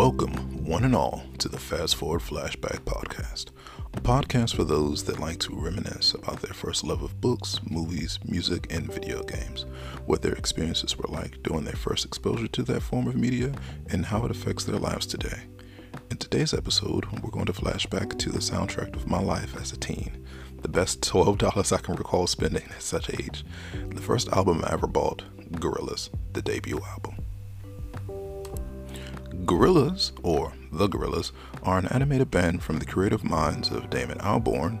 Welcome, one and all, to the Fast Forward Flashback Podcast, a podcast for those that like to reminisce about their first love of books, movies, music, and video games, what their experiences were like during their first exposure to that form of media, and how it affects their lives today. In today's episode, we're going to flash back to the soundtrack of my life as a teen, the best $12 I can recall spending at such age, the first album I ever bought, Gorillaz, the debut album. Gorillaz, or The Gorillas, are an animated band from the creative minds of Damon Albarn,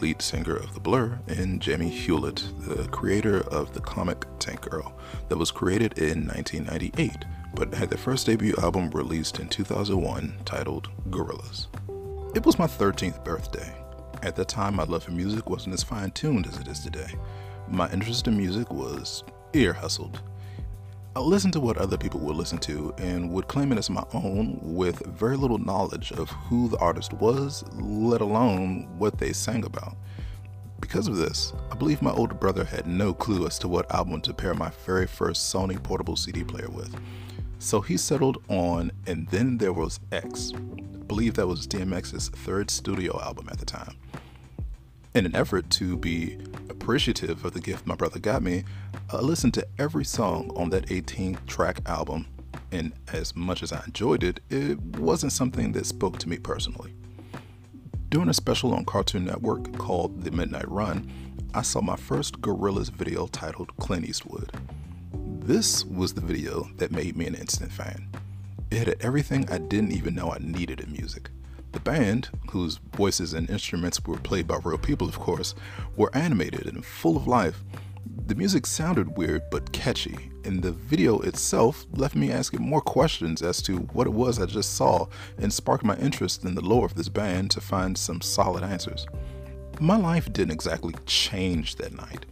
lead singer of The Blur, and Jamie Hewlett, the creator of the comic Tank Girl, that was created in 1998, but had their first debut album released in 2001 titled Gorillaz. It was my 13th birthday. At that time, my love for music wasn't as fine tuned as it is today. My interest in music was ear hustled I listened to what other people would listen to and would claim it as my own with very little knowledge of who the artist was, let alone what they sang about. Because of this, I believe my older brother had no clue as to what album to pair my very first Sony portable CD player with. So he settled on And Then There Was X. I believe that was DMX's third studio album at the time. In an effort to be appreciative of the gift my brother got me, I listened to every song on that 18 track album, and as much as I enjoyed it, it wasn't something that spoke to me personally. During a special on Cartoon Network called The Midnight Run, I saw my first Gorillaz video titled Clint Eastwood. This was the video that made me an instant fan. It had everything I didn't even know I needed in music. The band, whose voices and instruments were played by real people, of course, were animated and full of life. The music sounded weird but catchy, and the video itself left me asking more questions as to what it was I just saw and sparked my interest in the lore of this band to find some solid answers. My life didn't exactly change that night,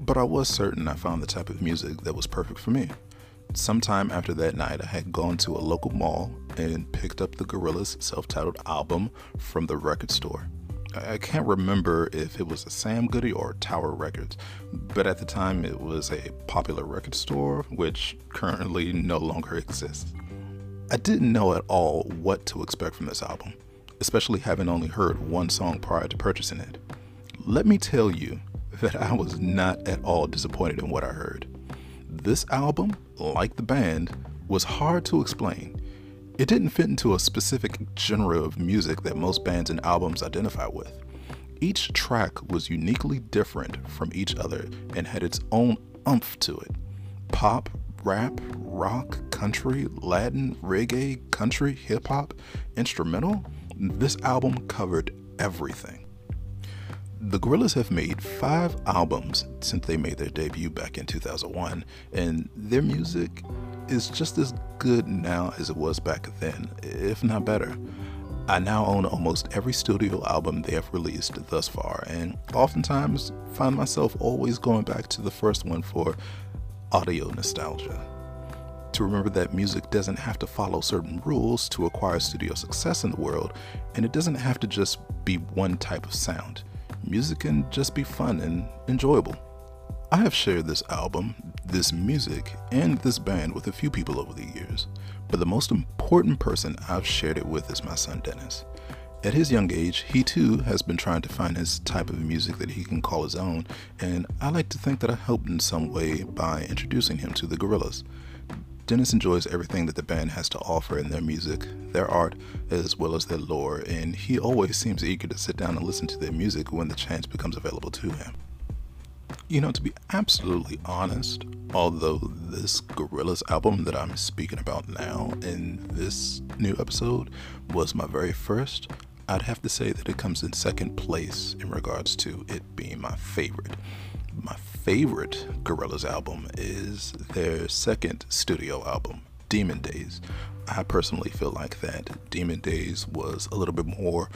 but I was certain I found the type of music that was perfect for me. Sometime after that night, I had gone to a local mall and picked up the Gorillaz self titled album from the record store. I can't remember if it was a Sam Goody or Tower Records, but at the time it was a popular record store which currently no longer exists. I didn't know at all what to expect from this album, especially having only heard one song prior to purchasing it. Let me tell you that I was not at all disappointed in what I heard. This album, like the band, was hard to explain it didn't fit into a specific genre of music that most bands and albums identify with. Each track was uniquely different from each other and had its own umph to it. Pop, rap, rock, country, Latin, reggae, country, hip hop, instrumental. This album covered everything. The Gorillaz have made five albums since they made their debut back in 2001, and their music is just as good now as it was back then, if not better. I now own almost every studio album they have released thus far, and oftentimes find myself always going back to the first one for audio nostalgia. To remember that music doesn't have to follow certain rules to acquire studio success in the world, and it doesn't have to just be one type of sound. Music can just be fun and enjoyable. I have shared this album, this music, and this band with a few people over the years, but the most important person I've shared it with is my son Dennis. At his young age, he too has been trying to find his type of music that he can call his own, and I like to think that I helped in some way by introducing him to the Gorillaz. Dennis enjoys everything that the band has to offer in their music, their art, as well as their lore, and he always seems eager to sit down and listen to their music when the chance becomes available to him. You know, to be absolutely honest, although this Gorillaz album that I'm speaking about now in this new episode was my very first, I'd have to say that it comes in second place in regards to it being my favorite. My favorite Gorillaz album is their second studio album, Demon Days. I personally feel like that Demon Days was a little bit more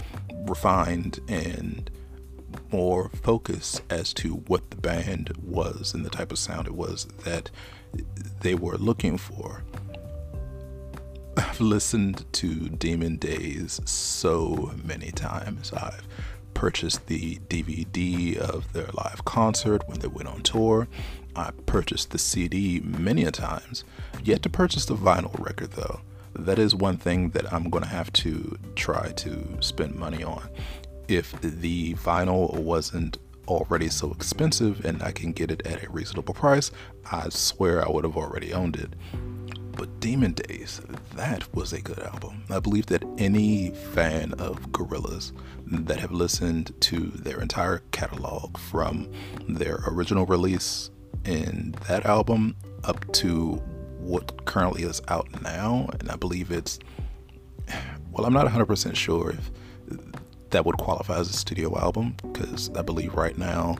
refined and more focused as to what the band was and the type of sound it was that they were looking for. I've listened to Demon Days so many times. I've purchased the DVD of their live concert when they went on tour. I purchased the CD many a times. Yet to purchase the vinyl record though. that is one thing that I'm going to have to try to spend money on. If the vinyl wasn't already so expensive and I can get it at a reasonable price, I swear I would have already owned it. But Demon Days, that was a good album. I believe that any fan of Gorillaz that have listened to their entire catalog from their original release in that album up to what currently is out now, and I believe it's, well, I'm not 100% sure if that would qualify as a studio album because I believe right now,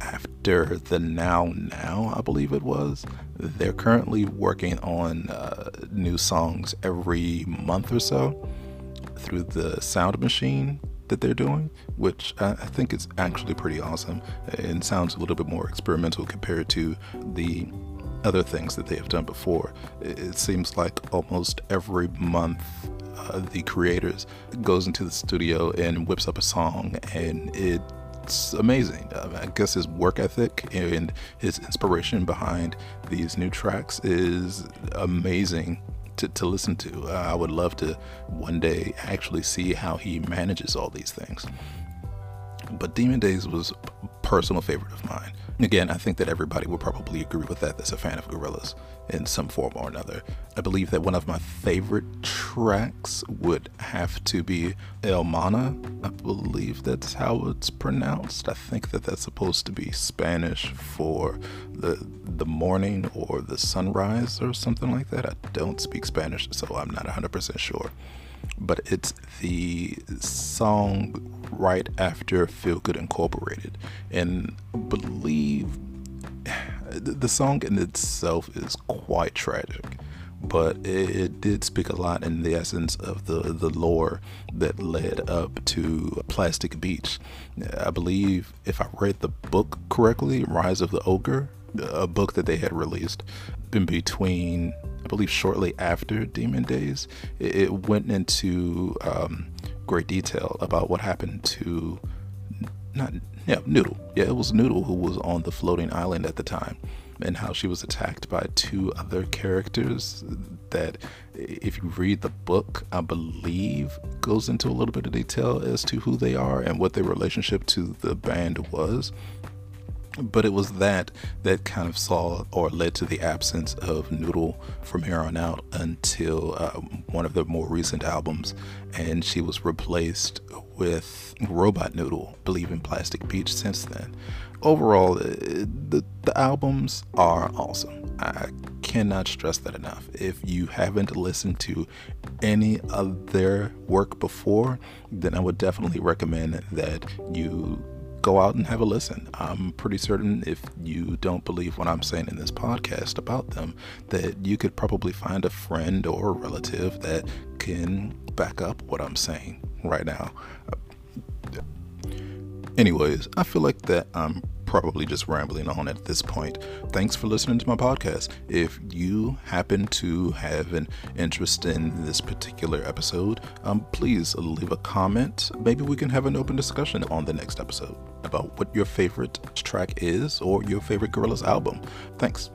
after the Now Now, I believe it was, they're currently working on uh, new songs every month or so through the Song Machine that they're doing, which I think is actually pretty awesome and sounds a little bit more experimental compared to the other things that they have done before. It seems like almost every month uh, the creators goes into the studio and whips up a song and it's amazing. Uh, I guess his work ethic and his inspiration behind these new tracks is amazing to, to listen to. Uh, I would love to one day actually see how he manages all these things. But Demon Days was personal favorite of mine. Again, I think that everybody would probably agree with that that's a fan of Gorillaz in some form or another. I believe that one of my favorite tracks would have to be El Mana. I believe that's how it's pronounced. I think that that's supposed to be Spanish for the the morning or the sunrise or something like that. I don't speak Spanish, so I'm not 100% sure. But it's the song right after Feel Good Incorporated. And believe the song in itself is quite tragic, but it, did speak a lot in the essence of the, the lore that led up to Plastic Beach. I believe, if I read the book correctly, Rise of the Ogre, a book that they had released in between, I believe, shortly after Demon Days, it, went into um, great detail about what happened to not yeah Noodle. Yeah, it was Noodle who was on the floating island at the time, and how she was attacked by two other characters that, if you read the book, I believe goes into a little bit of detail as to who they are and what their relationship to the band was but it was that that kind of saw or led to the absence of Noodle from here on out until uh, one of the more recent albums, and she was replaced with Robot Noodle, believe in Plastic Beach since then. Overall, uh, the, the albums are awesome. I cannot stress that enough. If you haven't listened to any of their work before, then I would definitely recommend that you go out and have a listen. I'm pretty certain if you don't believe what I'm saying in this podcast about them, that you could probably find a friend or a relative that can back up what I'm saying right now. Anyways, I feel like that I'm probably just rambling on at this point. Thanks for listening to my podcast. If you happen to have an interest in this particular episode, um, please leave a comment. Maybe we can have an open discussion on the next episode about what your favorite track is or your favorite Gorillaz album. Thanks.